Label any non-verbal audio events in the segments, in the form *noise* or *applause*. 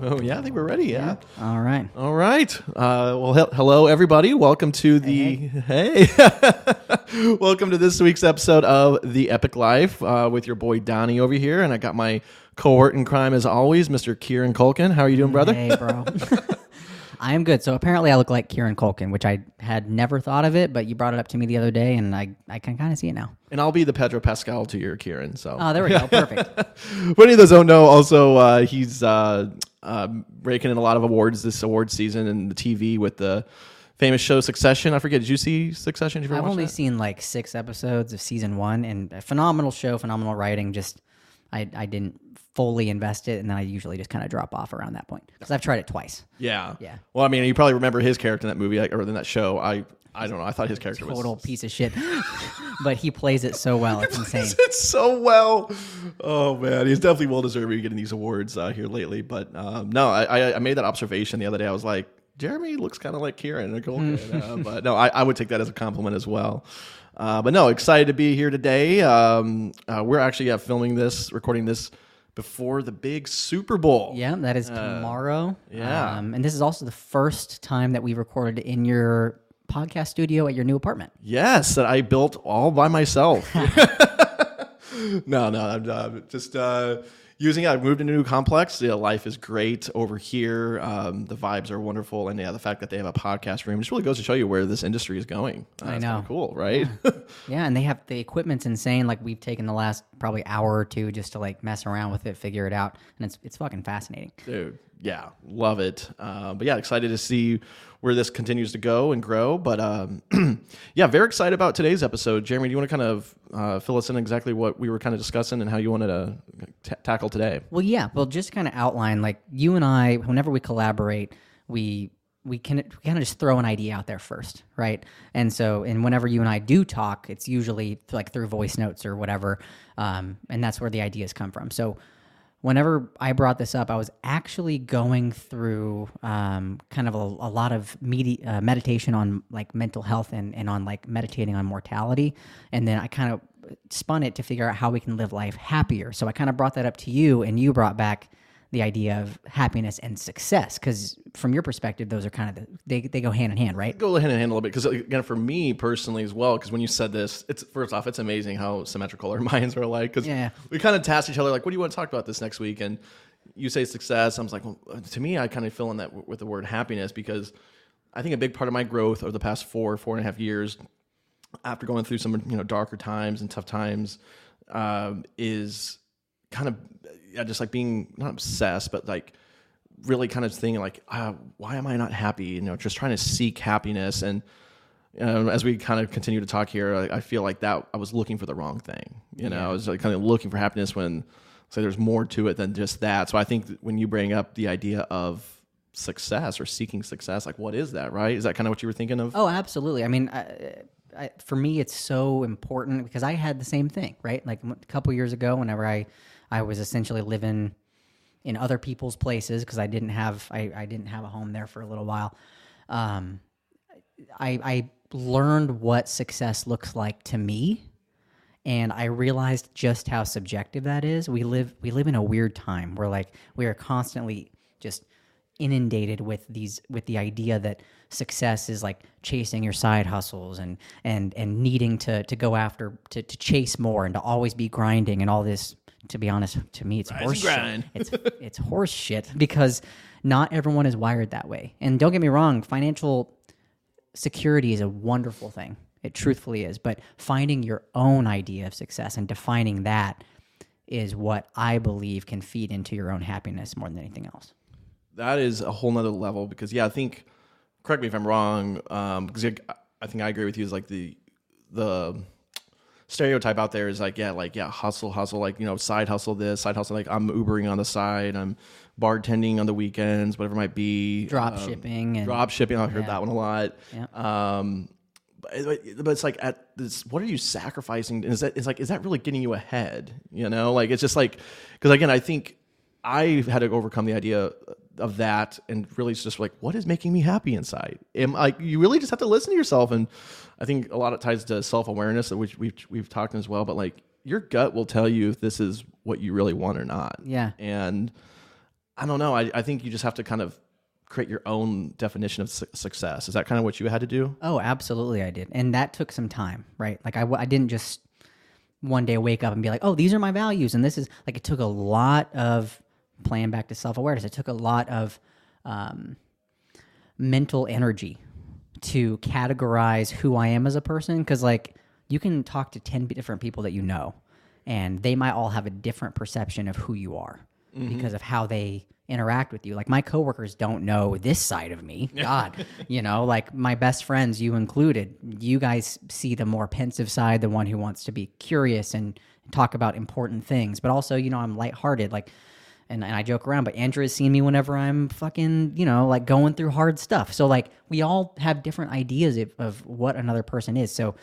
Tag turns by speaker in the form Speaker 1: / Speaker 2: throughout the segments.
Speaker 1: You ready, bro?
Speaker 2: Oh yeah, I think we're ready. Yeah.
Speaker 1: All right.
Speaker 2: All right. Uh, well, he- hello everybody. Welcome to the hey. *laughs* Welcome to this week's episode of the Epic Life uh, with your boy Donnie over here, and I got my cohort in crime as always, Mr. Kieran Culkin. How are you doing, brother?
Speaker 1: Hey, bro. *laughs* I am good. So apparently, I look like Kieran Culkin, which I had never thought of it, but you brought it up to me the other day, and I, I can kind of see it now.
Speaker 2: And I'll be the Pedro Pascal to your Kieran. So
Speaker 1: Oh, there we go. Perfect. *laughs*
Speaker 2: For any of those who don't know, also uh, he's uh, uh, raking in a lot of awards this award season and the TV with the famous show Succession. I forget. Did you see Succession? Did you
Speaker 1: I've only
Speaker 2: that?
Speaker 1: seen like six episodes of season one, and a phenomenal show, phenomenal writing. Just I, I didn't fully invest it, and then I usually just kind of drop off around that point because I've tried it twice.
Speaker 2: Yeah.
Speaker 1: Yeah.
Speaker 2: Well, I mean, you probably remember his character in that movie or in that show. I I don't know. I thought his character
Speaker 1: Total
Speaker 2: was total
Speaker 1: piece of shit, *gasps* but he plays it so well. It's *laughs* insane.
Speaker 2: it's so well. Oh man, he's definitely well deserving getting these awards uh, here lately. But um, no, I, I I made that observation the other day. I was like, Jeremy looks kind of like Kieran. and uh, but no, I, I would take that as a compliment as well. Uh, but no, excited to be here today. Um, uh, we're actually yeah, filming this, recording this before the big Super Bowl.
Speaker 1: Yeah, that is tomorrow.
Speaker 2: yeah.
Speaker 1: Um, and this is also the first time that we recorded in your podcast studio at your new apartment.
Speaker 2: Yes, that I built all by myself. *laughs* *laughs* no, no, I'm uh, just uh, using it. I've moved into a new complex. Yeah, life is great over here. Um, the vibes are wonderful, and yeah, the fact that they have a podcast room just really goes to show you where this industry is going. Uh,
Speaker 1: I know.
Speaker 2: cool, right? *laughs*
Speaker 1: Yeah, and they have the equipment's insane. Like we've taken the last probably hour or two just to like mess around with it, figure it out, and it's it's fucking fascinating.
Speaker 2: Dude, yeah, love it. Uh, but yeah, excited to see where this continues to go and grow. But um, *clears throat* yeah, very excited about today's episode. Jeremy, do you want to kind of uh, fill us in exactly what we were kind of discussing and how you wanted to ta tackle today?
Speaker 1: Well, yeah, well, just kind of outline like you and I, whenever we collaborate, we we can we kind of just throw an idea out there first, right? And so, and whenever you and I do talk, it's usually like through voice notes or whatever, um, and that's where the ideas come from. So, whenever I brought this up, I was actually going through um, kind of a, a lot of medi- uh, meditation on like mental health and, and on like meditating on mortality. And then I kind of spun it to figure out how we can live life happier. So I kind of brought that up to you, and you brought back the idea of happiness and success. Because from your perspective, those are kind of the, they, they go hand in hand, right?
Speaker 2: go hand in hand a little bit because again for me personally as well because when you said this it's first off it's amazing how symmetrical our *laughs* minds are like because
Speaker 1: Yeah.
Speaker 2: we kind of task each other like what do you want to talk about this next week and you say success i'm like well, to me i kind of fill in that with the word happiness because i think a big part of my growth over the past four four and a half years after going through some you know darker times and tough times um, is kind of yeah, just like being not obsessed but like really kind of thinking like uh, why am i not happy? You know just trying to seek happiness. And um, as we kind of continue to talk here I, I feel like that i was looking for the wrong thing. You know i was like kind of looking for happiness when so there's more to it than just that. So i think when you bring up the idea of success or seeking success like what is that right? Is that kind of what you were thinking of?
Speaker 1: Oh, absolutely. I mean, I, I, for me, it's so important because I had the same thing, right? Like a couple years ago, whenever I, I was essentially living in other people's places because I didn't have, I, I didn't have a home there for a little while. Um, I, I learned what success looks like to me and I realized just how subjective that is. We live we live in a weird time where like we are constantly just inundated with these with the idea that success is like chasing your side hustles and and and needing to to go after to, to chase more and to always be grinding and all this to be honest to me it's horse shit. it's it's horse shit because not everyone is wired that way and don't get me wrong financial security is a wonderful thing. It truthfully is. But finding your own idea of success and defining that is what I believe can feed into your own happiness more than anything else.
Speaker 2: that is a whole nother level because yeah, I think correct me if I'm wrong, um, because I, I think I agree with you. Is like the the stereotype out there is like yeah, like yeah, hustle, hustle, like you know, side hustle this, side hustle like I'm Ubering on the side, I'm bartending on the weekends, whatever it might be,
Speaker 1: Drop
Speaker 2: um,
Speaker 1: shipping and
Speaker 2: drop shipping. I've heard
Speaker 1: Yeah.
Speaker 2: that one a lot.
Speaker 1: Yeah.
Speaker 2: Um, but, but it's like at this, what are you sacrificing? And is that, it's like, is that really getting you ahead? You know, like, it's just like, cause again, I think I had to overcome the idea of that and really it's just like, what is making me happy inside? Am I, you really just have to listen to yourself. And I think a lot of ties to self-awareness, which we've, we've talked as well, but like your gut will tell you if this is what you really want or not.
Speaker 1: Yeah.
Speaker 2: And I don't know. I, I think you just have to kind of create your own definition of su- success. Is that kind of what you had to do?
Speaker 1: Oh, absolutely, I did, and that took some time, right? Like i, I didn't just one day wake up and be like, oh, these are my values, and this is like it took a lot of playing back to self awareness. It took a lot of um, mental energy to categorize who I am as a person, because like you can talk to ten different people that you know, and they might all have a different perception of who you are because of how they interact with you. Like my coworkers don't know this side of me. *laughs* God, you know, like my best friends, you included, you guys see the more pensive side, the one who wants to be curious and talk about important things. But also, you know, I'm lighthearted, like, and, and I joke around. But Andrea has seen me whenever I'm fucking, you know, like going through hard stuff. So like we all have different ideas of, of what another person is. So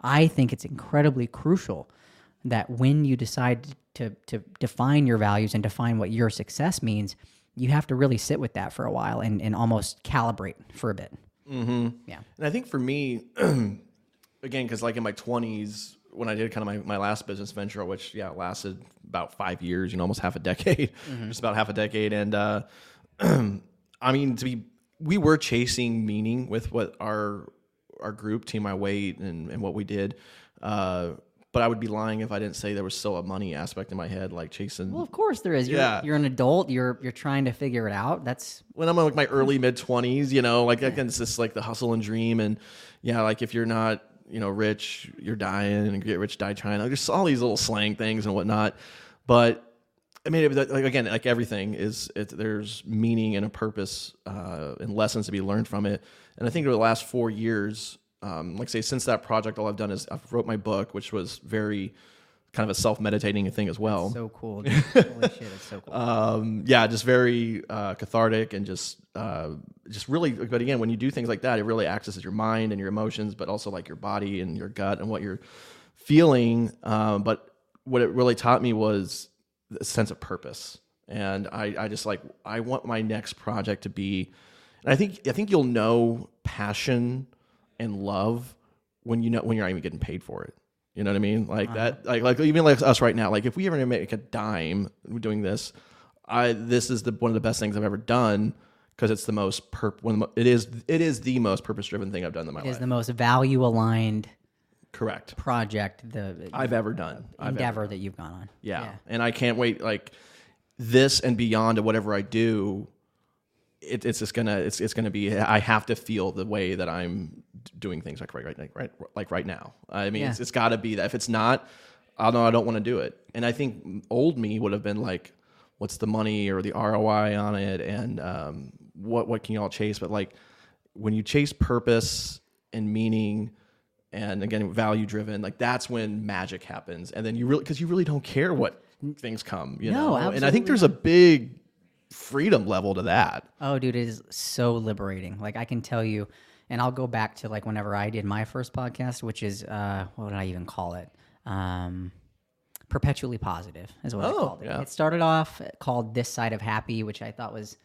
Speaker 1: I think it's incredibly crucial that when you decide to to define your values and define what your success means, you have to really sit with that for a while and, and almost calibrate for a bit. Mm-hmm. Yeah.
Speaker 2: And I think for me, *clears throat* again, because like in my 20s, when I did kind of my, my last business venture, which, yeah, lasted about five years, you know, almost half a decade, *laughs* just about half a decade. And uh, *clears throat* I mean, to be, we were chasing meaning with what our our group, Team My Weight, and, and what we did. Uh, but I would be lying if I didn't say there was still a money aspect in my head, like chasing.
Speaker 1: Well, of course there is. You're,
Speaker 2: Yeah.
Speaker 1: you're an adult. You're you're trying to figure it out. That's
Speaker 2: when I'm in like my early *laughs* mid twenties, you know, like again, it's just like the hustle and dream, and yeah, like if you're not, you know, rich, you're dying, and get rich, die trying. Like, all these little slang things and whatnot. But I mean, it- like again, like everything is, it, there's meaning and a purpose uh, and lessons to be learned from it. And I think over the last four years, um, like say since that project, all I've done is I've wrote my book, which was very kind of a self meditating thing as well
Speaker 1: so cool. *laughs* Holy shit, it's so cool.
Speaker 2: um, yeah, just very uh, cathartic and just uh, just really. But again, when you do things like that, it really accesses your mind and your emotions, but also like your body and your gut and what you're feeling. Um, but what it really taught me was a sense of purpose, and I, I just like I want my next project to be. And I think I think you'll know passion and love when you know when you're not even getting paid for it. You know what I mean? Like uh-huh. that, like like even like us right now. Like if we ever make a dime doing this, I this is the one of the best things I've ever done because it's the most perp. One of the it is it is the most purpose driven thing I've done in my life.
Speaker 1: It is
Speaker 2: life.
Speaker 1: the most value aligned
Speaker 2: Correct.
Speaker 1: project, the
Speaker 2: I've ever done. I've ever
Speaker 1: endeavor that you've gone on.
Speaker 2: Yeah. And I can't wait like this and beyond to whatever I do. It, it's just gonna it's it's gonna be I have to feel the way that I'm doing things like right right right like right now. I mean
Speaker 1: Yeah.
Speaker 2: it's, it's got to be that if it's not, I don't know I don't want to do it. And I think old me would have been like, what's the money or the ROI on it, and um, what what can y'all chase? But like when you chase purpose and meaning and again value driven like that's when magic happens and then you really because you really don't care what things come you
Speaker 1: No,
Speaker 2: know and i think there's a big freedom level to that
Speaker 1: Oh, dude, it is so liberating. Like I can tell you, and I'll go back to like whenever I did my first podcast, which is uh, what did I even call it? Um, perpetually positive is what I
Speaker 2: Oh,
Speaker 1: called it.
Speaker 2: yeah.
Speaker 1: It started off called "This Side of Happy," which I thought was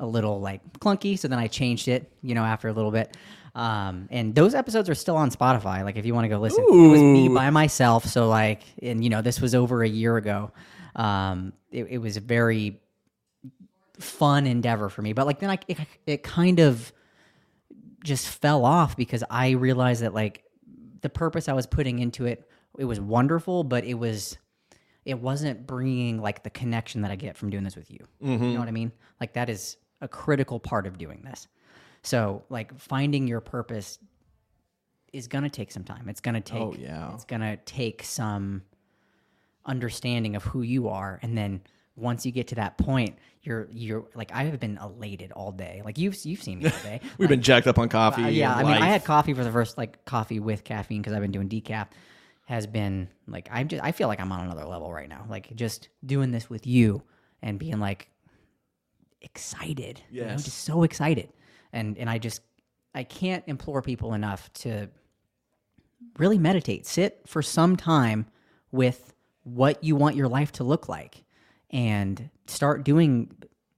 Speaker 1: a little like clunky. So then I changed it, you know, after a little bit. Um, and those episodes are still on Spotify. Like if you want to go listen, it was me by myself. So like, and you know, this was over a year ago. Um, it, it was a very fun endeavor for me. But like then I it, it kind of just fell off because I realized that like the purpose I was putting into it it was wonderful, but it was it wasn't bringing like the connection that I get from doing this with you. You mm-hmm. know what I mean? Like that is a critical part of doing this. So like finding your purpose is gonna take some time. It's gonna oh, take
Speaker 2: Oh, yeah.
Speaker 1: it's gonna take some understanding of who you are and then once you get to that point you're you're like I have been elated all day like you've you've seen me all day *laughs*
Speaker 2: we've been jacked up on coffee
Speaker 1: uh, yeah, I mean, I had coffee for the first like coffee with caffeine because I've been doing decaf. Has been like I'm just I feel like I'm on another level right now. Like just doing this with you and being like excited. you know, just so excited. And and I just I can't implore people enough to really meditate. Sit for some time with what you want your life to look like and start doing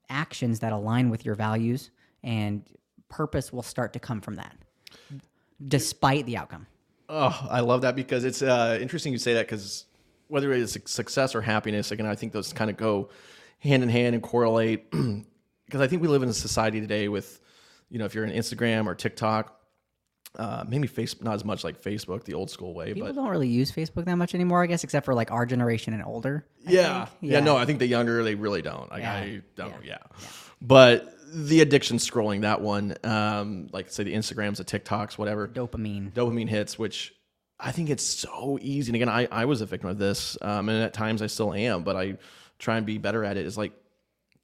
Speaker 1: actions that align with your values and purpose will start to come from that despite the outcome.
Speaker 2: Oh, I love that because it's uh, interesting you say that because whether it's success or happiness, again, I think those kind of go hand in hand and correlate *clears throat* because I think we live in a society today with, you know, if you're on Instagram or TikTok, uh, maybe Facebook, not as much like Facebook, the old school way,
Speaker 1: People
Speaker 2: but
Speaker 1: don't really use Facebook that much anymore, I guess, except for like our generation and older. I
Speaker 2: yeah. yeah, no, I think the younger they really don't. Like
Speaker 1: Yeah.
Speaker 2: I don't, yeah.
Speaker 1: Yeah.
Speaker 2: But the addiction scrolling that one, um, like say the Instagrams, the TikToks, whatever,
Speaker 1: Dopamine.
Speaker 2: dopamine hits, which I think it's so easy. And again, I, I was a victim of this, um, and at times I still am, but I try and be better at it. Is like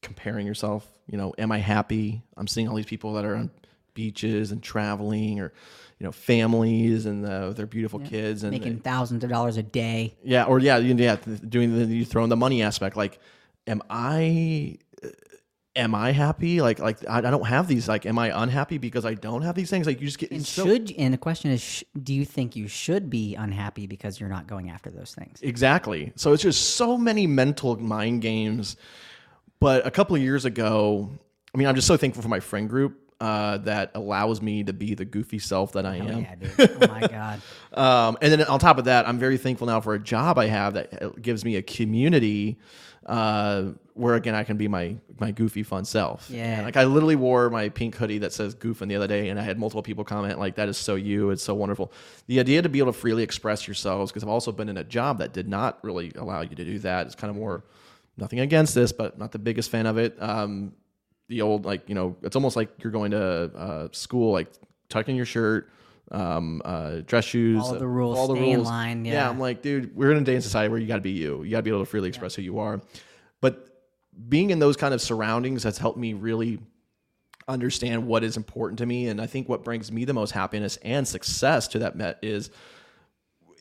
Speaker 2: comparing yourself. You know, am I happy? I'm seeing all these people that are on beaches and traveling, or you know, families and uh, their beautiful kids and
Speaker 1: Making thousands of dollars a day.
Speaker 2: yeah, or yeah, you- yeah, doing the you throw in the money aspect. Like, am I am I happy? Like, like I, I don't have these. Like, am I unhappy because I don't have these things? Like, you just get
Speaker 1: And
Speaker 2: so-
Speaker 1: should and the question is, sh- do you think you should be unhappy because you're not going after those things?
Speaker 2: Exactly. So it's just so many mental mind games. But a couple of years ago, I mean, I'm just so thankful for my friend group uh, that allows me to be the goofy self that I am.
Speaker 1: Yeah, dude. Oh my *laughs* god.
Speaker 2: Um, and then on top of that, I'm very thankful now for a job I have that gives me a community uh, where again I can be my my goofy fun self.
Speaker 1: Yeah.
Speaker 2: Like I literally wore my pink hoodie that says "goofing" the other day, and I had multiple people comment like, "That is so you. It's so wonderful." The idea to be able to freely express yourselves because I've also been in a job that did not really allow you to do that. It's kind of more nothing against this, but not the biggest fan of it. Um, the old like you know it's almost like you're going to uh, school like tuck in your shirt um uh dress shoes
Speaker 1: all the rules,
Speaker 2: follow the rules.
Speaker 1: line,
Speaker 2: yeah.
Speaker 1: yeah.
Speaker 2: i'm like dude we're in a day in society where you got to be you you got to be able to freely express who you are but being in those kind of surroundings has helped me really understand what is important to me and i think what brings me the most happiness and success to that met is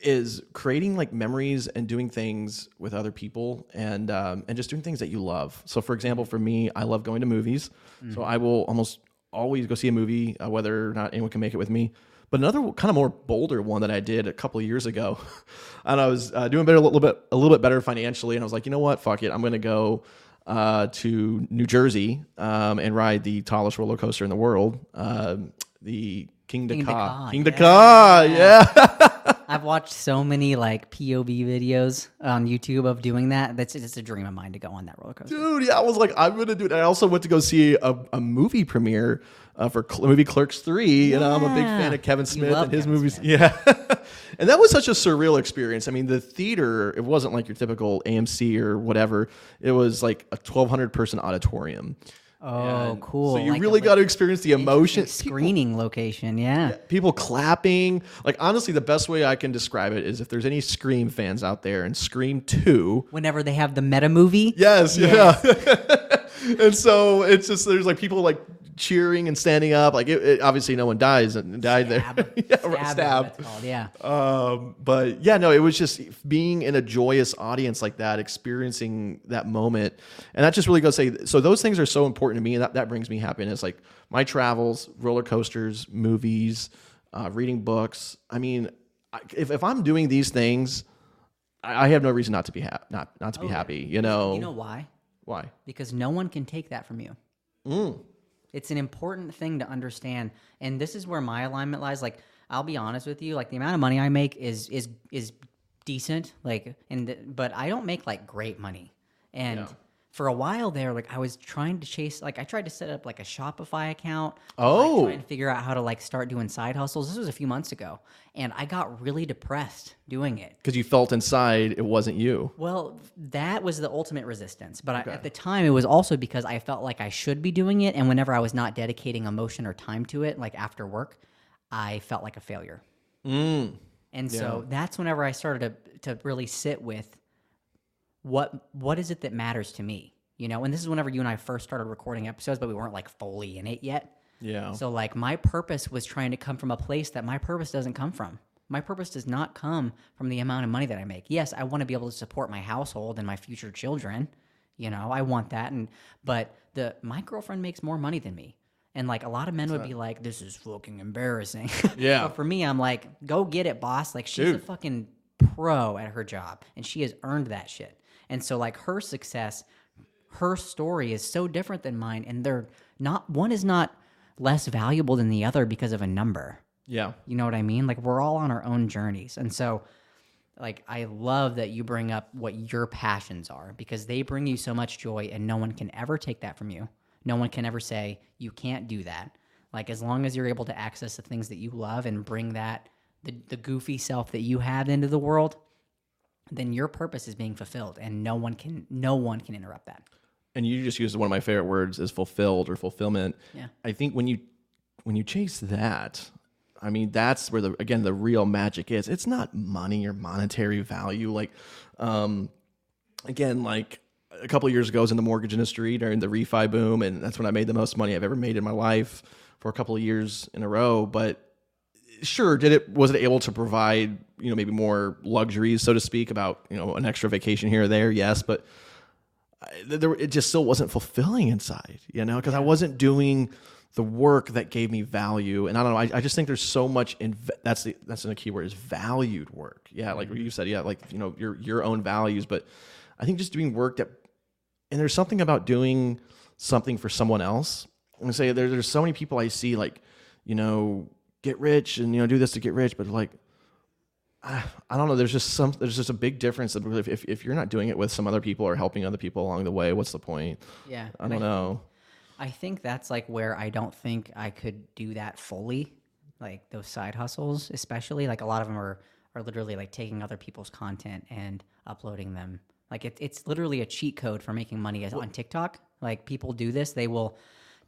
Speaker 2: is creating like memories and doing things with other people and um, and just doing things that you love. So, for example, for me, I love going to movies. So I will almost always go see a movie, uh, whether or not anyone can make it with me. But another kind of more bolder one that I did a couple of years ago, *laughs* and I was uh, doing better a little bit a little bit better financially, and I was like, you know what, fuck it, I'm gonna go uh, to New Jersey um, and ride the tallest roller coaster in the world, um, the Kingda
Speaker 1: Ka.
Speaker 2: King. Dakar, yeah. *laughs*
Speaker 1: I've watched so many like POV videos on YouTube of doing that. That's it's a dream of mine to go on that roller coaster.
Speaker 2: Dude, yeah, I was like, I'm gonna do it. I also went to go see a, a movie premiere uh, for Cl- movie Clerks Three, and I'm a big fan of Kevin Smith and his
Speaker 1: Kevin
Speaker 2: movies.
Speaker 1: Smith.
Speaker 2: Yeah, *laughs* and that was such a surreal experience. I mean, the theater it wasn't like your typical AMC or whatever. It was like a 1,200 person auditorium.
Speaker 1: Oh,
Speaker 2: And
Speaker 1: cool!
Speaker 2: So you
Speaker 1: Like
Speaker 2: really got to experience the emotion.
Speaker 1: screening location. Yeah.
Speaker 2: people clapping. Like honestly, the best way I can describe it is if there's any Scream fans out there, and Scream Two
Speaker 1: Whenever they have the meta movie.
Speaker 2: Yes, yeah. *laughs* and so it's just there's like people like cheering and standing up. Like it, it- obviously no one dies and died
Speaker 1: Stab.
Speaker 2: there. *laughs* yeah,
Speaker 1: Stab
Speaker 2: right, stab.
Speaker 1: called, Yeah.
Speaker 2: Um, but yeah, no, it was just being in a joyous audience like that, experiencing that moment, and that just really goes to say. So those things are so important to me, and that that brings me happiness. Like my travels, roller coasters, movies, uh, reading books. I mean, if if I'm doing these things, I, have no reason not to be happy. Not not to be happy. You know,
Speaker 1: Oh, You know why?
Speaker 2: why?
Speaker 1: because no one can take that from you.
Speaker 2: Mm.
Speaker 1: It's an important thing to understand, and this is where my alignment lies. Like, I'll be honest with you, like the amount of money I make is is is decent, like, and but I don't make like great money. And
Speaker 2: Yeah.
Speaker 1: For a while there, like I was trying to chase, like I tried to set up like a Shopify account.
Speaker 2: Oh.
Speaker 1: like, trying to figure out how to like start doing side hustles. This was a few months ago, and I got really depressed doing it.
Speaker 2: because you felt inside it wasn't you.
Speaker 1: Well, that was the ultimate resistance. But I, at the time, it was also because I felt like I should be doing it. And whenever I was not dedicating emotion or time to it, like after work, I felt like a failure.
Speaker 2: Mm.
Speaker 1: And so that's whenever I started to, to really sit with what what is it that matters to me? You know, and this is whenever you and I first started recording episodes, but we weren't like fully in it yet.
Speaker 2: Yeah.
Speaker 1: So like my purpose was trying to come from a place that my purpose doesn't come from. My purpose does not come from the amount of money that I make. Yes, I want to be able to support my household and my future children. You know, I want that and but the my girlfriend makes more money than me. And like a lot of men would be like, This is fucking embarrassing. *laughs*
Speaker 2: Yeah.
Speaker 1: but for me, I'm like, go get it, boss. Like she's a fucking pro at her job and she has earned that shit. And so like her success, her story is so different than mine and they're not one is not less valuable than the other because of a number.
Speaker 2: yeah.
Speaker 1: You know what I mean? Like we're all on our own journeys. And so like I love that you bring up what your passions are because they bring you so much joy and no one can ever take that from you. No one can ever say you can't do that. Like as long as you're able to access the things that you love and bring that the, the goofy self that you have into the world, then your purpose is being fulfilled and no one can no one can interrupt that.
Speaker 2: and you just used one of my favorite words is fulfilled or fulfillment.
Speaker 1: Yeah.
Speaker 2: I think when you when you chase that, I mean that's where the again the real magic is. It's not money or monetary value. Like, um, again, like a couple of years ago, I was in the mortgage industry during the refi boom, and that's when I made the most money I've ever made in my life for a couple of years in a row. But sure, did it was it able to provide you know maybe more luxuries, so to speak, about you know an extra vacation here or there? Yes, but uh, there, it just still wasn't fulfilling inside, you know, because I wasn't doing the work that gave me value. And I don't know, I, I just think there's so much in that's the that's the key word is valued work. Yeah, like mm-hmm. you said, yeah, like you know your your own values, but I think just doing work that and there's something about doing something for someone else. I'm gonna say there, there's so many people I see like, you know, get rich and you know do this to get rich, but like I, I don't know. There's just some. There's just a big difference. that If, if if you're not doing it with some other people or helping other people along the way, what's the point?
Speaker 1: Yeah.
Speaker 2: I don't know.
Speaker 1: I think that's like where I don't think I could do that fully, like those side hustles, especially like a lot of them are are literally like taking other people's content and uploading them. Like it, it's literally a cheat code for making money on TikTok. Like people do this, they will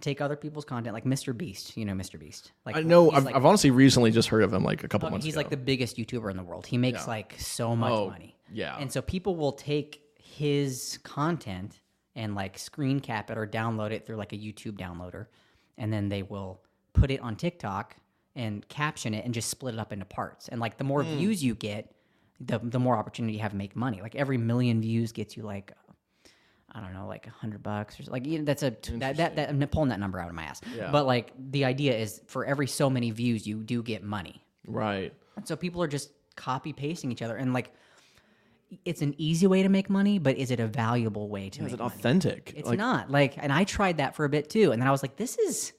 Speaker 1: take other people's content, like Mr. Beast. You know Mr. Beast. Like
Speaker 2: I know. I've,
Speaker 1: like,
Speaker 2: I've honestly recently just heard of him like a couple
Speaker 1: Oh,
Speaker 2: months
Speaker 1: he's
Speaker 2: ago.
Speaker 1: like the biggest YouTuber in the world. He makes
Speaker 2: Yeah.
Speaker 1: like so much
Speaker 2: Oh,
Speaker 1: money.
Speaker 2: yeah.
Speaker 1: And so people will take his content and like screen cap it or download it through like a YouTube downloader. And then they will put it on TikTok and caption it and just split it up into parts. And like the more
Speaker 2: Hmm.
Speaker 1: views you get, the, the more opportunity you have to make money. Like every million views gets you like I don't know, like a hundred bucks or so- like you know, that's a that, that that I'm pulling that number out of my ass.
Speaker 2: Yeah.
Speaker 1: But like the idea is for every so many views you do get money.
Speaker 2: right.
Speaker 1: And so people are just copy pasting each other and like it's an easy way to make money, but is it a valuable way to
Speaker 2: Is
Speaker 1: make
Speaker 2: it
Speaker 1: money?
Speaker 2: authentic?
Speaker 1: It's
Speaker 2: like,
Speaker 1: not. Like and I tried that for a bit too. And then I was like, this is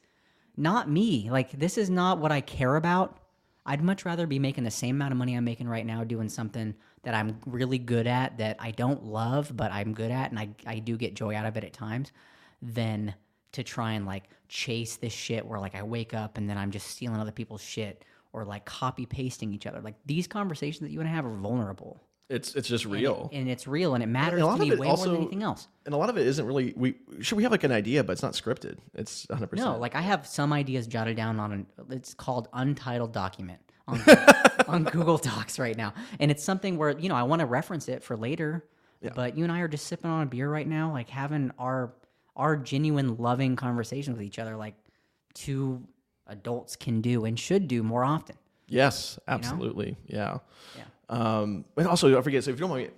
Speaker 1: not me. Like this is not what I care about. I'd much rather be making the same amount of money I'm making right now doing something that I'm really good at that I don't love, but I'm good at and I, I do get joy out of it at times than to try and like chase this shit where like I wake up and then I'm just stealing other people's shit or like copy pasting each other. Like these conversations that you want to have are vulnerable.
Speaker 2: It's it's just real.
Speaker 1: And it's real and it matters
Speaker 2: a lot
Speaker 1: to me
Speaker 2: it
Speaker 1: way more than anything else.
Speaker 2: and a lot of it isn't really. We should we have like an idea, but it's not scripted. It's 100. percent
Speaker 1: No, like I have some ideas jotted down on an it's called untitled document on *laughs* on Google Docs right now, and it's something where you know I want to reference it for later. But you and I are just sipping on a beer right now, like having our our genuine loving conversations with each other, like two adults can do and should do more often.
Speaker 2: Yes, absolutely. Yeah.
Speaker 1: Yeah.
Speaker 2: Um, but also, don't forget. So, if you don't mind,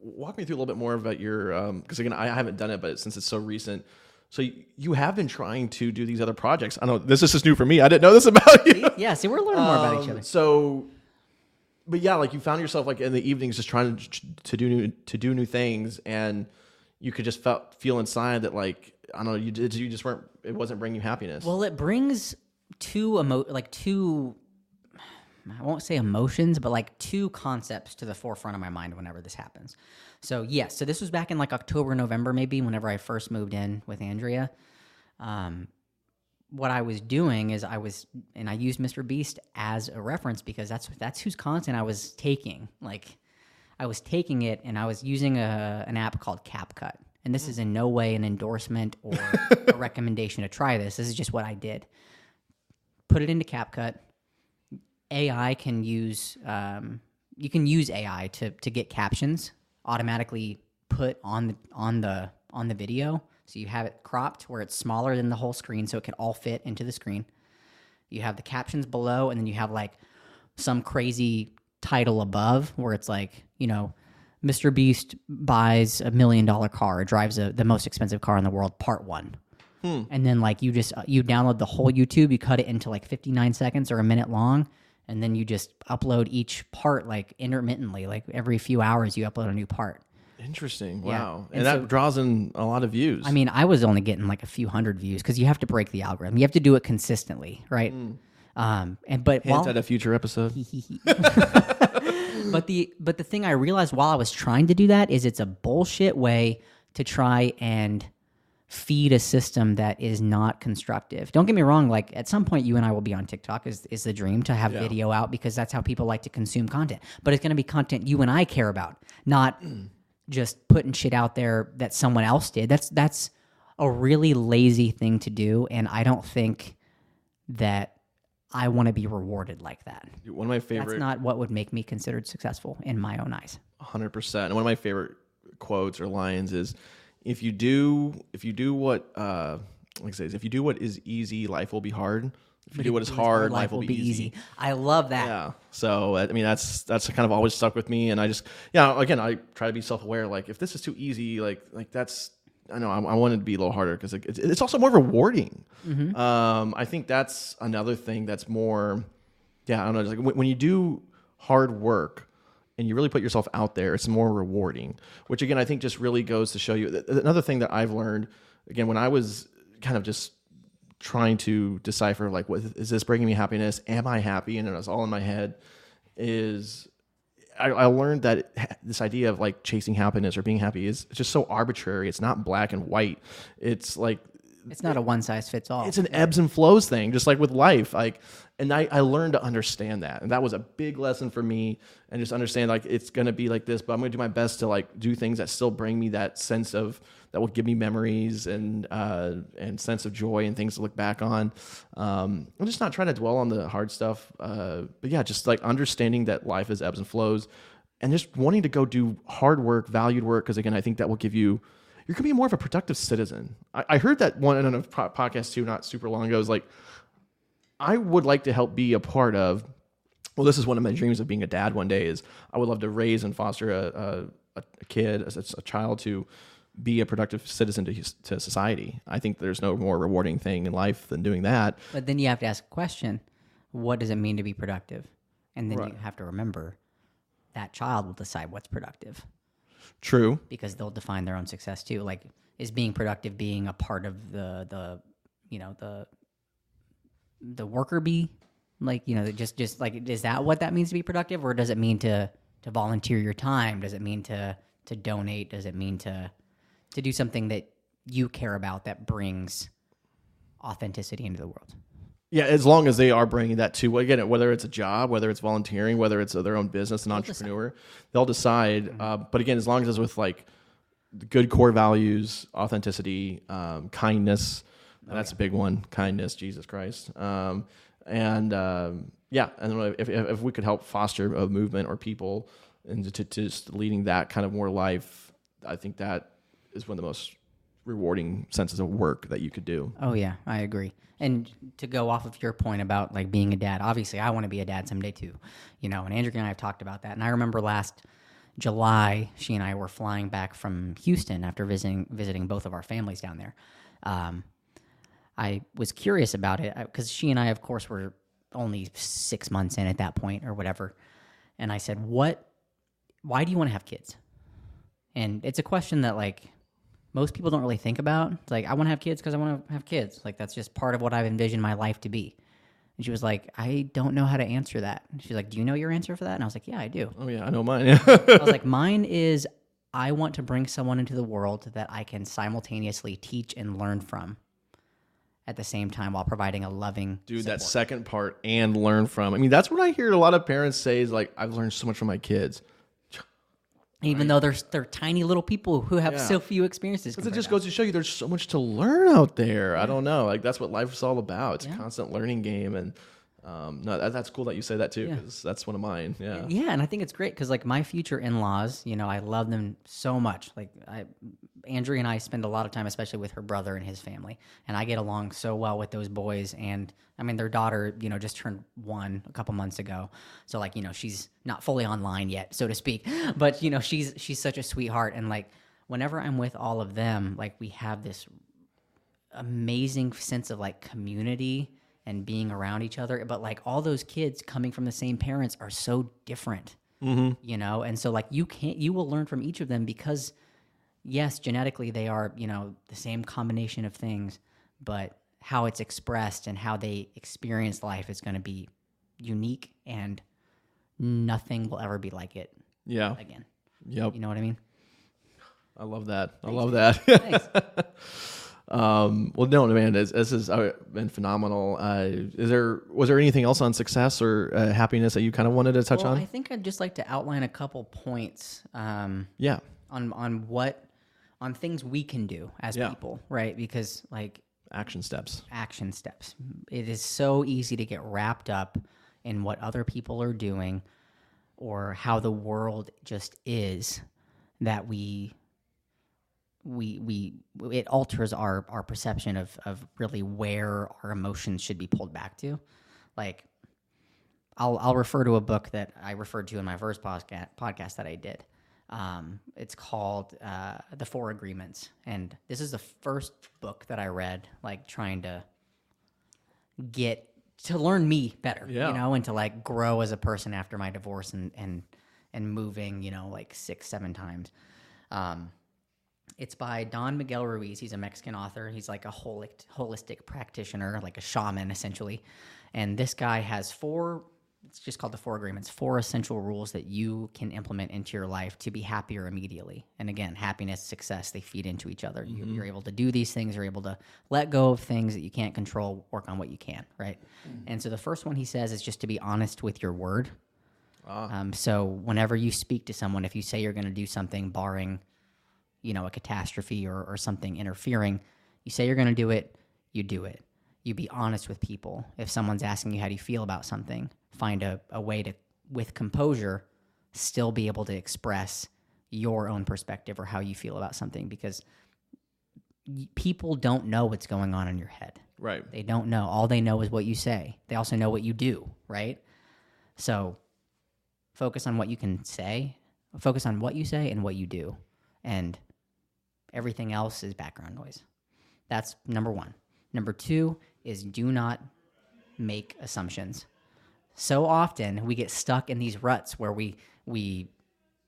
Speaker 2: walk me through a little bit more about your. Because again, I haven't done it, but since it's so recent, so you, you have been trying to do these other projects. I know this is just new for me. I didn't know this about you. *laughs*
Speaker 1: Yeah, see, we're learning more about each
Speaker 2: Um,
Speaker 1: other.
Speaker 2: So, but yeah, like you found yourself like in the evenings just trying to to do new to do new things, and you could just felt feel inside that like I don't know you did you just weren't it wasn't bringing you happiness.
Speaker 1: Well, it brings two emo like two I won't say emotions, but like two concepts to the forefront of my mind whenever this happens. So yes, so this was back in like October, November, maybe whenever I first moved in with Andrea. Um, what I was doing is I was, and I used Mr. Beast as a reference because that's that's whose content I was taking. Like, I was taking it and I was using a an app called CapCut. And this is in no way an endorsement or *laughs* a recommendation to try this. This is just what I did. Put it into CapCut. AI can use um, you can use AI to to get captions automatically put on the on the on the video. So you have it cropped where it's smaller than the whole screen, so it can all fit into the screen. You have the captions below, and then you have like some crazy title above where it's like you know Mr. Beast buys a million dollar car, drives a, the most expensive car in the world, part one. And then like you just uh, you download the whole YouTube, you cut it into like 59 seconds or a minute long, and then you just upload each part like intermittently, like every few hours you upload a new part.
Speaker 2: Interesting.
Speaker 1: Yeah.
Speaker 2: Wow.
Speaker 1: And
Speaker 2: And, that
Speaker 1: so-
Speaker 2: draws in a lot of views.
Speaker 1: I mean, I was only getting like a few hundred views because you have to break the algorithm. You have to do it consistently, right? Um, and but
Speaker 2: Hint
Speaker 1: while,
Speaker 2: at a future episode. *laughs*
Speaker 1: but the but the thing I realized while I was trying to do that is it's a bullshit way to try and feed a system that is not constructive. Don't get me wrong, like at some point you and I will be on TikTok is is the dream to have video out because that's how people like to consume content. But it's going to be content you and I care about, not mm. just putting shit out there that someone else did. That's that's a really lazy thing to do and I don't think that I want to be rewarded like that.
Speaker 2: One of my favorite That's
Speaker 1: not what would make me considered successful in my own eyes.
Speaker 2: hundred percent. And one of my favorite quotes or lines is, "If you do, if you do what, uh, like I say, if you do what is easy, life will be hard. If you do what is hard, life will be easy."
Speaker 1: I love that.
Speaker 2: Yeah. So I mean, that's that's kind of always stuck with me, and I just yeah. Again, I try to be self aware. Like if this is too easy, like like that's I know I, I wanted to be a little harder because it's, it's also more rewarding. Um, I think that's another thing that's more yeah. I don't know. Just like when, when you do hard work and you really put yourself out there, it's more rewarding. Which again, I think just really goes to show you another thing that I've learned. Again, when I was kind of just trying to decipher like what is this bringing me happiness am i happy and it was all in my head is I, I learned that this idea of like chasing happiness or being happy is just so arbitrary it's not black and white it's like
Speaker 1: It's not a one size fits all.
Speaker 2: it's an ebbs and flows thing, just like with life. Like, and I, I learned to understand that, and that was a big lesson for me. And just understand like it's gonna be like this, but I'm gonna do my best to like do things that still bring me that sense of that will give me memories and uh, and sense of joy and things to look back on. Um, I'm just not trying to dwell on the hard stuff, uh, but yeah, just like understanding that life is ebbs and flows, and just wanting to go do hard work, valued work, because again, I think that will give you you're gonna be more of a productive citizen. I, I heard that one on a po- podcast too, not super long ago. Is like, I would like to help be a part of. Well, this is one of my dreams of being a dad one day. Is I would love to raise and foster a a, a kid, a, a child to be a productive citizen to to society. I think there's no more rewarding thing in life than doing that.
Speaker 1: but then you have to ask a question what does it mean to be productive? And then you have to remember that child will decide what's productive
Speaker 2: True.
Speaker 1: because they'll define their own success too. Like, is being productive being a part of the, the you know, the, the worker bee? Like, you know, just, just like, is that what that means to be productive? Or does it mean to, to volunteer your time? Does it mean to, to donate? Does it mean to, to do something that you care about that brings authenticity into the world?
Speaker 2: Yeah, as long as they are bringing that to again, whether it's a job, whether it's volunteering, whether it's their own business, an entrepreneur, they'll decide. Uh, but again, as long as it's with like good core values, authenticity, um, kindness, that's a big one. Kindness, Jesus Christ, um, and um, yeah, and if, if, if we could help foster a movement or people into to, to just leading that kind of more life, I think that is one of the most rewarding senses of work that you could do.
Speaker 1: Oh yeah, I agree. And to go off of your point about like being a dad, obviously I want to be a dad someday too. You know, and Andrea and I have talked about that. And I remember last July, she and I were flying back from Houston after visiting visiting both of our families down there. Um, I was curious about it because she and I, of course, were only six months in at that point or whatever. And I said, "What? Why do you want to have kids?" And it's a question that like most people don't really think about. It's like I want to have kids because I want to have kids. Like that's just part of what I've envisioned my life to be. And she was like, I don't know how to answer that. She's like, Do you know your answer for that? And I was like, Yeah, I do.
Speaker 2: Oh yeah, I know mine. Yeah. *laughs*
Speaker 1: I was like, Mine is I want to bring someone into the world that I can simultaneously teach and learn from at the same time while providing a loving
Speaker 2: Dude, that second part and learn from. I mean, that's what I hear a lot of parents say is like, I've learned so much from my kids.
Speaker 1: Even though they're they're tiny little people who have
Speaker 2: Yeah.
Speaker 1: so few experiences.
Speaker 2: Because it
Speaker 1: compared
Speaker 2: just
Speaker 1: to
Speaker 2: goes to show you there's so much to learn out there. I don't know. Like, that's what life is all about. It's a constant learning game. And um, no, that, that's cool that you say that too, because that's one of mine. Yeah.
Speaker 1: Yeah, and I think it's great because like my future in-laws, you know, I love them so much. Like I, Andrea and I spend a lot of time, especially with her brother and his family, and I get along so well with those boys. And I mean, their daughter, you know, just turned one a couple months ago, so like you know, she's not fully online yet, so to speak. *laughs* But you know, she's she's such a sweetheart, and like whenever I'm with all of them, like we have this amazing sense of like community and being around each other but like all those kids coming from the same parents are so different mm-hmm. you know and so like you can't you will learn from each of them because yes genetically they are you know the same combination of things but how it's expressed and how they experience life is going to be unique and nothing will ever be like it
Speaker 2: Yeah.
Speaker 1: again.
Speaker 2: Yep.
Speaker 1: You know what I mean?
Speaker 2: I love that. I love that.
Speaker 1: Thanks. *laughs*
Speaker 2: um, well, no, man, this, this has uh, been phenomenal. Uh, is there was there anything else on success or uh, happiness that you kind of wanted to touch
Speaker 1: well,
Speaker 2: on?
Speaker 1: I think I'd just like to outline a couple points um,
Speaker 2: yeah.
Speaker 1: on on what on things we can do as
Speaker 2: Yeah.
Speaker 1: people, right? Because like
Speaker 2: Action steps.
Speaker 1: action steps. It is so easy to get wrapped up in what other people are doing or how the world just is that we we we it alters our our perception of of really where our emotions should be pulled back to. Like I'll I'll refer to a book that I referred to in my first podcast podcast that I did. Um, it's called uh, The Four Agreements, and this is the first book that I read, like trying to get to learn me better,
Speaker 2: Yeah.
Speaker 1: you know, and to like grow as a person after my divorce and and and moving, you know, like six seven times. Um, it's by Don Miguel Ruiz. He's a Mexican author. He's like a holic, holistic practitioner, like a shaman essentially. And this guy has four. It's just called the Four Agreements. Four essential rules that you can implement into your life to be happier immediately. And again, happiness, success, they feed into each other. You, mm-hmm. you're able to do these things. You're able to let go of things that you can't control. Work on what you can. Right. Mm-hmm. And so the first one he says is just to be honest with your word. Ah. Um, so whenever you speak to someone, if you say you're going to do something, barring you know, a catastrophe or, or something interfering, you say you're going to do it, you do it. You be honest with people. If someone's asking you how do you feel about something, find a, a way to, with composure, still be able to express your own perspective or how you feel about something because people don't know what's going on in your head.
Speaker 2: Right.
Speaker 1: They don't know. All they know is what you say. They also know what you do, right? So focus on what you can say, focus on what you say and what you do. And everything else is background noise. That's number one. Number two is do not make assumptions. So often we get stuck in these ruts where we we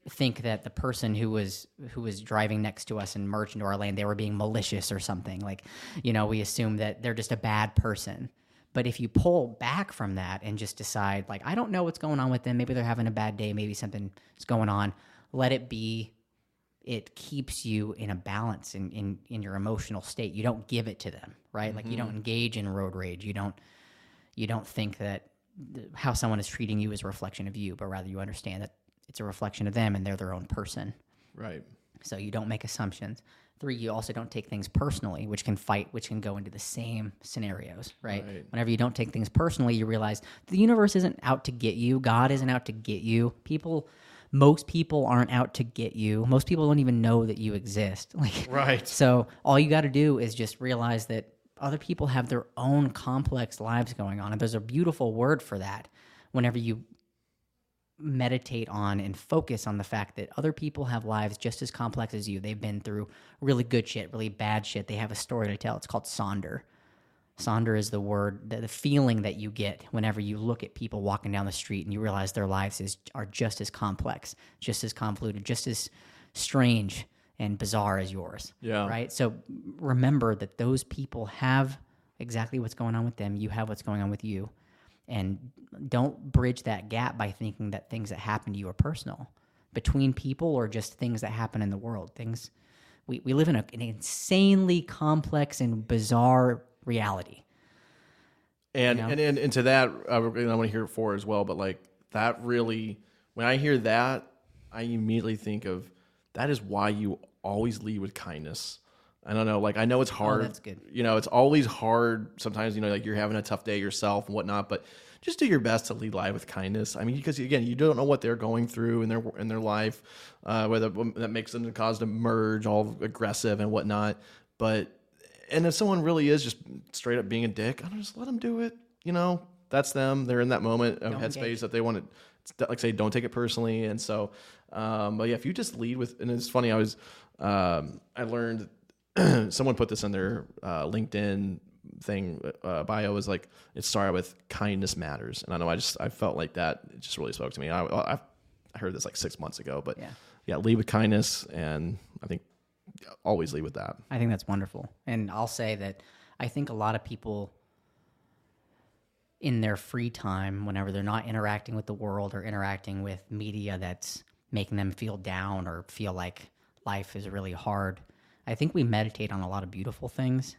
Speaker 1: think that the person who was who was driving next to us and merged into our lane they were being malicious or something. Like you know we assume that they're just a bad person. But if you pull back from that and just decide like i don't know what's going on with them. Maybe they're having a bad day. Maybe something's going on. Let it be. It keeps you in a balance in, in, in your emotional state. You don't give it to them right? Like you mm-hmm. don't engage in road rage. You don't you don't think that how someone is treating you is a reflection of you but rather you understand that it's a reflection of them and they're their own person.
Speaker 2: Right.
Speaker 1: so you don't make assumptions. Three you also don't take things personally which can fight which can go into the same scenarios right,
Speaker 2: Right.
Speaker 1: whenever you don't take things personally you realize the universe isn't out to get you. God isn't out to get you. People most people aren't out to get you. Most people don't even know that you exist. *laughs* Like
Speaker 2: Right.
Speaker 1: so all you got to do is just realize that other people have their own complex lives going on and there's a beautiful word for that whenever you meditate on and focus on the fact that other people have lives just as complex as you. They've been through really good shit, really bad shit. They have a story to tell. It's called sonder. Sonder is the word, the, feeling that you get whenever you look at people walking down the street and you realize their lives is are just as complex, just as convoluted, just as strange and bizarre as yours.
Speaker 2: Yeah.
Speaker 1: Right. So remember that those people have exactly what's going on with them. You have what's going on with you and don't bridge that gap by thinking that things that happen to you are personal between people or just things that happen in the world things we, we live in a, an insanely complex and bizarre reality
Speaker 2: And,
Speaker 1: You know?
Speaker 2: and and and to that, I, want to hear it for as well. But like that, really, when I hear that, I immediately think of that is why you always lead with kindness. I don't know, like I know it's hard.
Speaker 1: Oh, that's good.
Speaker 2: You know, it's always hard. Sometimes you know, like you're having a tough day yourself and whatnot, but just do your best to lead life with kindness. I mean, because again, you don't know what they're going through in their in their life, uh, whether that makes them cause to merge all aggressive and whatnot. But and if someone really is just straight up being a dick, I don't just let them do it. You know, that's them. They're in that moment of
Speaker 1: Don't
Speaker 2: headspace that they want to, like, say, don't take it personally. And so, um, but yeah, if you just lead with, and it's funny, I was, um, I learned *clears throat* someone put this in their uh, LinkedIn thing uh, bio was like it started with kindness matters, and I know I just I felt like that it just really spoke to me. I I, I heard this like six months ago, but
Speaker 1: Yeah.
Speaker 2: yeah, lead with kindness, and I think always lead with that.
Speaker 1: i think that's wonderful and i'll say that i think a lot of people in their free time, whenever they're not interacting with the world or interacting with media that's making them feel down or feel like life is really hard, I think we meditate on a lot of beautiful things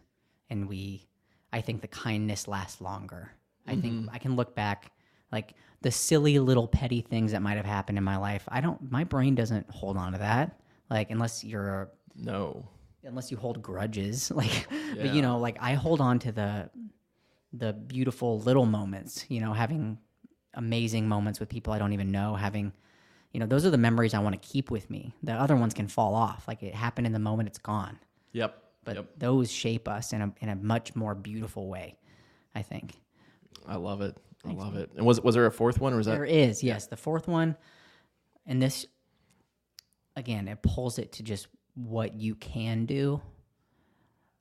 Speaker 1: and we I think the kindness lasts longer. I think mm-hmm. I can look back like the silly little petty things that might have happened in my life. I don't my brain doesn't hold on to that. Like unless you're
Speaker 2: No.
Speaker 1: unless you hold grudges *laughs* like but you know like i hold on to the the beautiful little moments you know having amazing moments with people i don't even know having you know those are the memories i want to keep with me the other ones can fall off like it happened in the moment it's gone
Speaker 2: Yep.
Speaker 1: but
Speaker 2: yep.
Speaker 1: those shape us in a, in a much more beautiful way i think
Speaker 2: I love it. I love it. And was was there a fourth one or was that
Speaker 1: There is, yes. The fourth one, and this, again, it pulls it to just what you can do.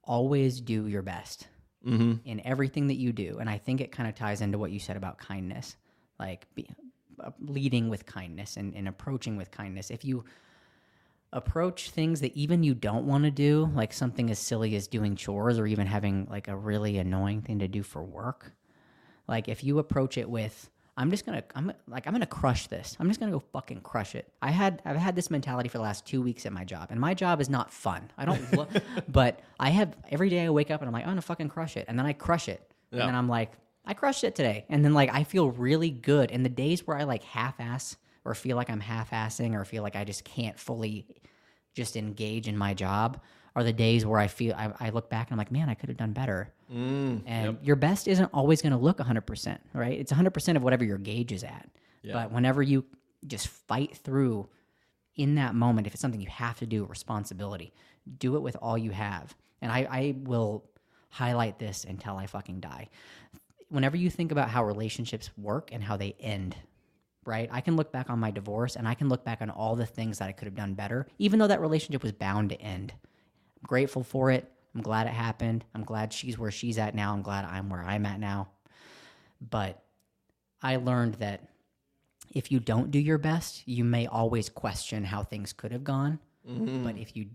Speaker 1: Always do your best in everything that you do. And I think it kind of ties into what you said about kindness, like be, uh, leading with kindness and, and approaching with kindness. If you approach things that even you don't want to do, like something as silly as doing chores or even having like a really annoying thing to do for work, like if you approach it with, I'm just gonna, I'm like, I'm gonna crush this. I'm just gonna go fucking crush it. I had, I've had this mentality for the last two weeks at my job, and my job is not fun. I don't, *laughs* lo- but I have every day I wake up and I'm like, oh, I'm gonna fucking crush it, and then I crush it,
Speaker 2: Yeah.
Speaker 1: and then I'm like, I crushed it today, and then like I feel really good. And the days where I like half-ass or feel like I'm half-assing or feel like I just can't fully just engage in my job are the days where I feel I, I look back and I'm like, man, I could have done better.
Speaker 2: Mm,
Speaker 1: And your best isn't always going to look 100%, right? It's 100% of whatever your gauge is at. But whenever you just fight through in that moment, if it's something you have to do, responsibility, do it with all you have. And I, I will highlight this until I fucking die. Whenever you think about how relationships work and how they end, right? I can look back on my divorce and I can look back on all the things that I could have done better, even though that relationship was bound to end. I'm grateful for it. I'm glad it happened. I'm glad she's where she's at now. I'm glad I'm where I'm at now. But I learned that if you don't do your best, you may always question how things could have gone. Mm-hmm. But if you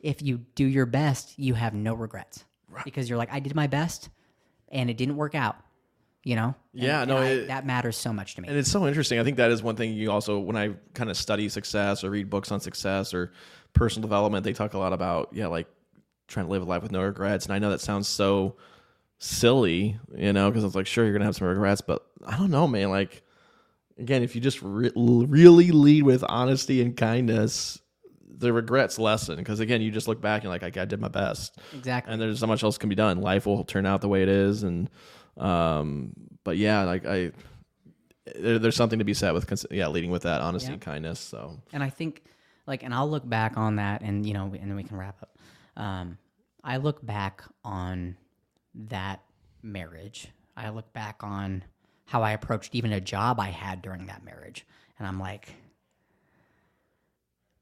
Speaker 1: if you do your best, you have no regrets because you're like, I did my best, and it didn't work out. You know? And-
Speaker 2: Yeah, no,
Speaker 1: I-
Speaker 2: it-
Speaker 1: that matters so much to me.
Speaker 2: And it's so interesting. I think that is one thing you also, when I kind of study success or read books on success or personal development, they talk a lot about, yeah, like trying to live a life with no regrets. And I know that sounds so silly, you know, because it's like, sure, you're going to have some regrets, but I don't know, man. Like, again, if you just re- really lead with honesty and kindness, the regrets lessen. Because again, you just look back and like, I, I did my best
Speaker 1: exactly.
Speaker 2: and there's so much else can be done. Life will turn out the way it is, and um, but yeah, like I, there, there's something to be said with cons- yeah, leading with that honesty
Speaker 1: Yeah.
Speaker 2: and kindness. So
Speaker 1: And I think, like, and I'll look back on that, and you know, and then we can wrap up. Um, I look back on that marriage. I look back on how I approached even a job I had during that marriage, and I'm like,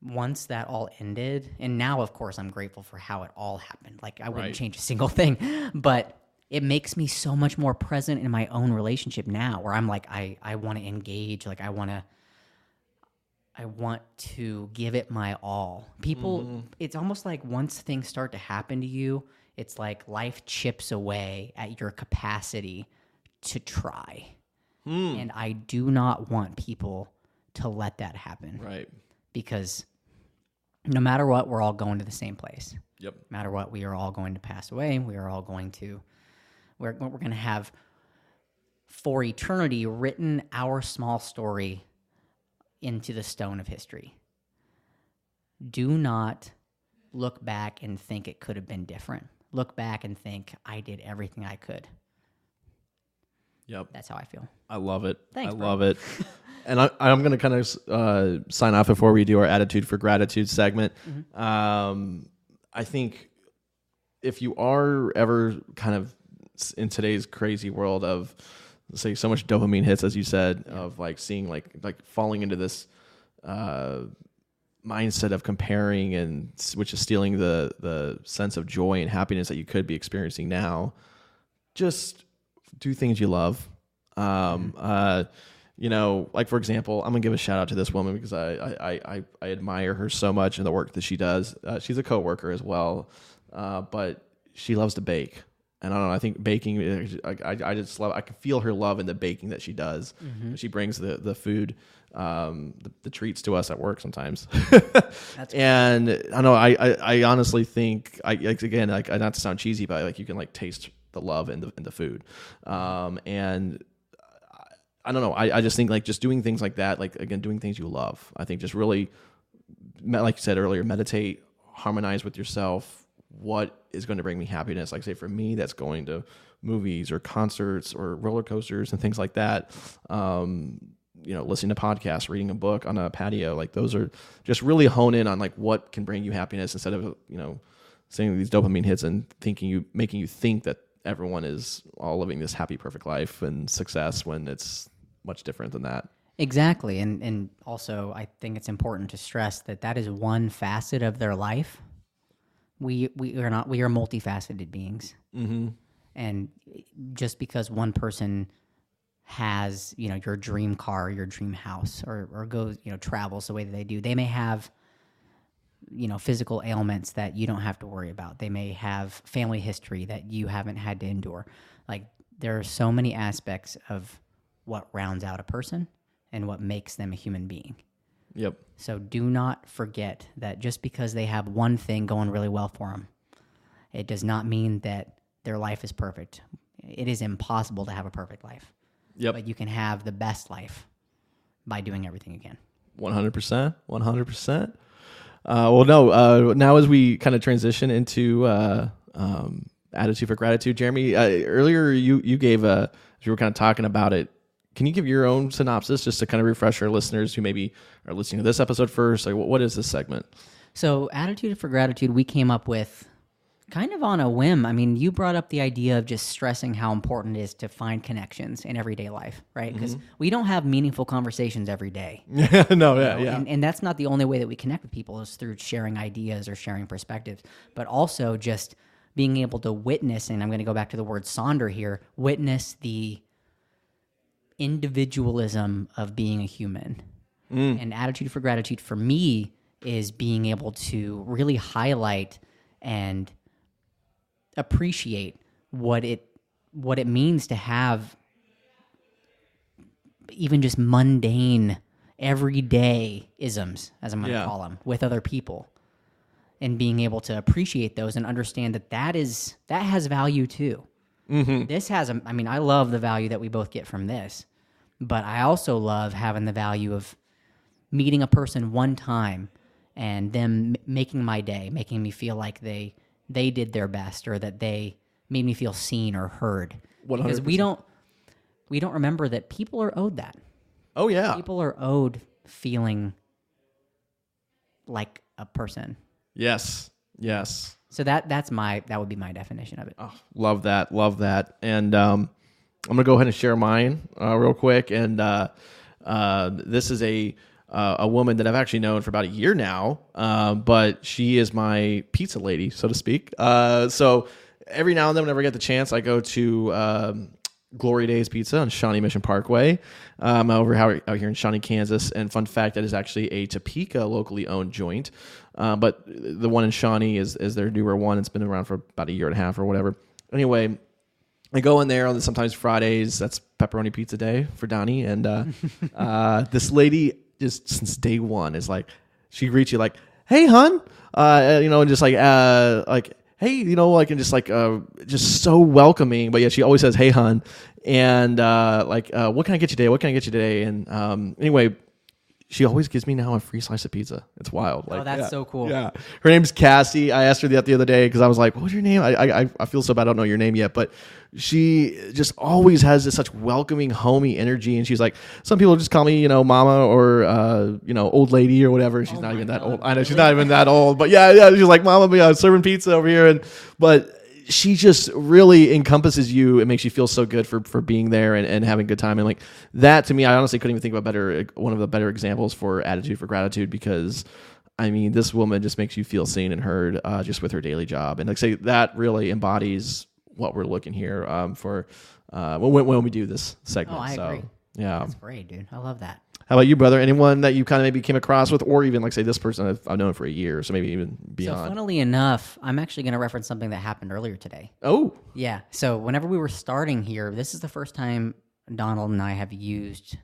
Speaker 1: once that all ended, and now, of course, I'm grateful for how it all happened. Like, I wouldn't
Speaker 2: Right.
Speaker 1: change a single *laughs* thing, but it makes me so much more present in my own relationship now, where I'm like, I I want to engage, like, I want to. I want to give it my all. People, mm-hmm. it's almost like once things start to happen to you, it's like life chips away at your capacity to try. Hmm. And I do not want people to let that happen
Speaker 2: right,
Speaker 1: because no matter what, we're all going to the same place.
Speaker 2: yep,
Speaker 1: No matter what, we are all going to pass away. We are all going to, we're, we're going to have for eternity written our small story into the stone of history. Do not look back and think it could have been different. Look back and think, I did everything I could.
Speaker 2: yep.
Speaker 1: That's how I feel.
Speaker 2: I love it.
Speaker 1: Thanks,
Speaker 2: I
Speaker 1: bro.
Speaker 2: love it. *laughs* and I, I'm going to kind of uh, sign off before we do our attitude for gratitude segment.
Speaker 1: Mm-hmm.
Speaker 2: Um, I think if you are ever kind of in today's crazy world of say so much dopamine hits, as you said, of like seeing like like falling into this uh, mindset of comparing and which is stealing the the sense of joy and happiness that you could be experiencing now. Just do things you love. Um, uh, you know, like for example, I'm gonna give a shout out to this woman because I I, I, I- I admire her so much and the work that she does. Uh, she's a coworker as well, uh, but she loves to bake. And I don't know. I think baking. I, I, I just love. I can feel her love in the baking that she does. She brings the the food, um, the, the treats to us at work sometimes. *laughs* And I know. I, I I honestly think. I like, again like not to sound cheesy, but like you can like taste the love in the in the food. Um, and I don't know. I, I just think like just doing things like that, like again, doing things you love. I think just really, like you said earlier, meditate, harmonize with yourself. What is going to bring me happiness? Like say for me, that's going to movies or concerts or roller coasters and things like that. Um, you know, listening to podcasts, reading a book on a patio, like those are just really hone in on like what can bring you happiness instead of you know seeing these dopamine hits and thinking you making you think that everyone is all living this happy perfect life and success when it's much different than that
Speaker 1: Exactly, and and also I think it's important to stress that that is one facet of their life. We we are not we are multifaceted beings, mm-hmm. and just because one person has you know your dream car, your dream house, or or goes you know travels the way that they do, they may have you know physical ailments that you don't have to worry about. They may have family history that you haven't had to endure. Like there are so many aspects of what rounds out a person and what makes them a human being.
Speaker 2: Yep
Speaker 1: So do not forget that just because they have one thing going really well for them, it does not mean that their life is perfect. It is impossible to have a perfect life,
Speaker 2: yep
Speaker 1: but you can have the best life by doing everything again.
Speaker 2: 100% 100% uh, well no uh, now as we kind of transition into uh, um, attitude for gratitude jeremy uh, earlier you you gave a as you were kind of talking about it can you give your own synopsis just to kind of refresh our listeners who maybe are listening to this episode first like what, is this segment
Speaker 1: So, attitude for gratitude, we came up with kind of on a whim. I mean, you brought up the idea of just stressing how important it is to find connections in everyday life, right? Because mm-hmm. we don't have meaningful conversations every day. *laughs*
Speaker 2: no yeah yeah
Speaker 1: And, and that's not the only way that we connect with people is through sharing ideas or sharing perspectives, but also just being able to witness. And I'm going to go back to the word sonder here witness the individualism of being a human. Mm. And attitude for gratitude for me is being able to really highlight and appreciate what it what it means to have even just mundane everyday isms as i'm going to
Speaker 2: Yeah.
Speaker 1: call them with other people. And being able to appreciate those and understand that that is that has value too. Mm-hmm. This has a i mean i love the value that we both get from this but i also love having the value of meeting a person one time and them m- making my day making me feel like they they did their best or that they made me feel seen or heard. Because we don't we don't remember that people are owed that.
Speaker 2: Oh yeah.
Speaker 1: People are owed feeling like a person.
Speaker 2: Yes yes.
Speaker 1: So that that's my that would be my definition of it.
Speaker 2: Oh, love that, love that. And um, I'm gonna go ahead and share mine uh, real quick. And uh, uh, this is a uh, a woman that I've actually known for about a year now, uh, but she is my pizza lady, so to speak. Uh, so every now and then, whenever I get the chance, I go to um, Glory Days Pizza on Shawnee Mission Parkway, um, over how, out here in Shawnee, Kansas. And fun fact, that is actually a Topeka locally owned joint. Uh, but the one in Shawnee is, is their newer one. It's been around for about a year and a half or whatever. Anyway, I go in there on the, sometimes Fridays. That's pepperoni pizza day for Donnie. And uh, *laughs* uh, this lady, just since day one, is like, she greets you like, "Hey, hun," uh, you know, and just like, uh, like, "Hey," you know, like, and just like, uh, just so welcoming. But yeah, she always says, "Hey, hun," and uh, like, uh, "What can I get you today? What can I get you today?" And um, anyway, she always gives me now a free slice of pizza. It's wild. Like,
Speaker 1: Oh, that's
Speaker 2: yeah.
Speaker 1: so cool.
Speaker 2: Yeah, her name's Cassie. I asked her that the other day because I was like, "What's your name?" I, I I feel so bad. I don't know your name yet, but she just always has this such welcoming, homey energy. And she's like, some people just call me, you know, mama or uh, you know, old lady or whatever. She's not even that old. I know she's not even that old, but yeah, yeah. She's like, mama, yeah, serving pizza over here, and but she just really encompasses you and makes you feel so good for for being there and, and having a good time and like that to me i honestly couldn't even think of a better one of the better examples for attitude for gratitude because i mean this woman just makes you feel seen and heard uh, just with her daily job and like say that really embodies what we're looking here um, for uh, when, when we do this segment
Speaker 1: Oh, I
Speaker 2: so
Speaker 1: agree.
Speaker 2: Yeah.
Speaker 1: That's great, dude. I love that.
Speaker 2: How about you, brother? Anyone that you kind of maybe came across with, or even like say this person I've, I've known for a year, so maybe even beyond.
Speaker 1: So, funnily enough, I'm actually going to reference something that happened earlier today.
Speaker 2: oh,
Speaker 1: Yeah. So, whenever we were starting here, this is the first time Donald and I have used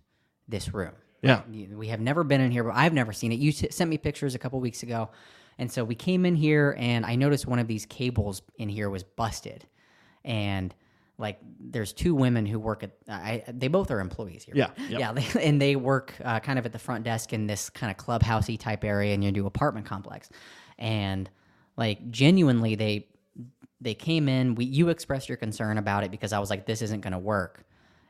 Speaker 1: this room.
Speaker 2: yeah.
Speaker 1: We have never been in here, but I've never seen it. You s- sent me pictures a couple weeks ago. And so we came in here and I noticed one of these cables in here was busted. And like there's two women who work at I they both are employees here.
Speaker 2: Yeah, yep.
Speaker 1: Yeah, they, and they work uh, kind of at the front desk in this kind of clubhousey type area in your new apartment complex. And like genuinely they they came in, we you expressed your concern about it because I was like this isn't going to work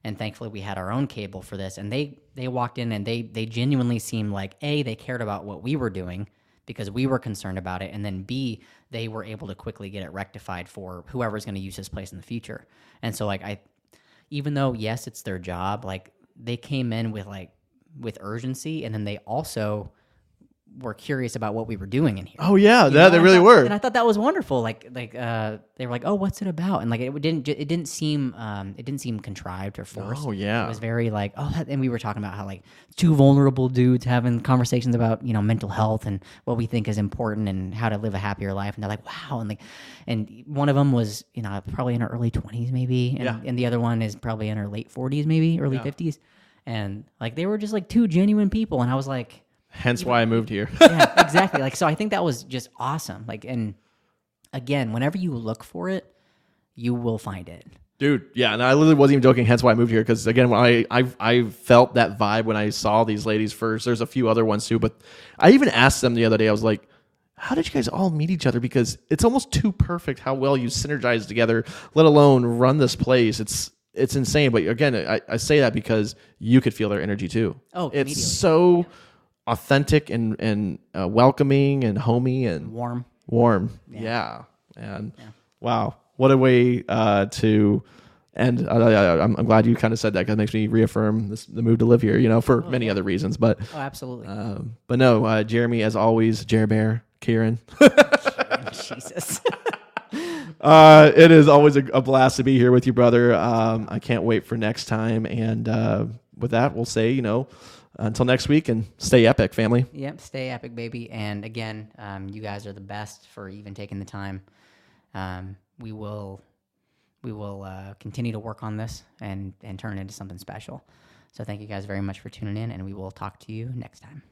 Speaker 1: and thankfully we had our own cable for this and they they walked in and they they genuinely seemed like a they cared about what we were doing because we were concerned about it and then b they were able to quickly get it rectified for whoever's going to use this place in the future. And so like i even though yes it's their job like they came in with like with urgency and then they also were curious about what we were doing in here
Speaker 2: Oh yeah,
Speaker 1: you
Speaker 2: that
Speaker 1: know,
Speaker 2: they
Speaker 1: and
Speaker 2: really
Speaker 1: thought-
Speaker 2: were.
Speaker 1: and I thought that was wonderful. Like, like uh, they were like, "Oh, what's it about?" And like, it didn't, it didn't seem, um, it didn't seem contrived or forced.
Speaker 2: Oh, yeah.
Speaker 1: it was very like, oh, that, and we were talking about how like two vulnerable dudes having conversations about you know mental health and what we think is important and how to live a happier life. And they're like, wow, and like, and one of them was you know probably in her early twenties maybe, and,
Speaker 2: Yeah.
Speaker 1: and the other one is probably in her late forties maybe, early fifties, and like they were just like two genuine people, and I was like
Speaker 2: Hence why I moved here.
Speaker 1: yeah, *laughs* exactly. Like, so I think that was just awesome. Like, and again, whenever you look for it, you will find it.
Speaker 2: Dude, yeah, and I literally wasn't even joking. Hence why I moved here because again, when I, I I felt that vibe when I saw these ladies first. There's a few other ones too, but I even asked them the other day. I was like, "How did you guys all meet each other?" Because it's almost too perfect how well you synergize together. Let alone run this place. It's it's insane. But again, I, I say that because you could feel their energy too.
Speaker 1: Oh,
Speaker 2: it's so authentic and and uh, welcoming and homey and
Speaker 1: Warm.
Speaker 2: warm. Yeah. And wow, what a way uh, to end. Uh, I, I'm, I'm glad you kind of said that because it makes me reaffirm this, the move to live here, you know, for many other reasons. But
Speaker 1: Oh, absolutely.
Speaker 2: um, but no, uh, Jeremy, as always, Jer Bear, Kieran. *laughs*
Speaker 1: Jesus. *laughs*
Speaker 2: Uh, it is always a, a blast to be here with you, brother. Um, I can't wait for next time. And uh, with that, we'll say, you know, until next week and stay epic, family.
Speaker 1: yep. Stay epic, baby. And again, um, you guys are the best for even taking the time. Um, we will, we will uh, continue to work on this and and turn it into something special. So thank you guys very much for tuning in, and we will talk to you next time.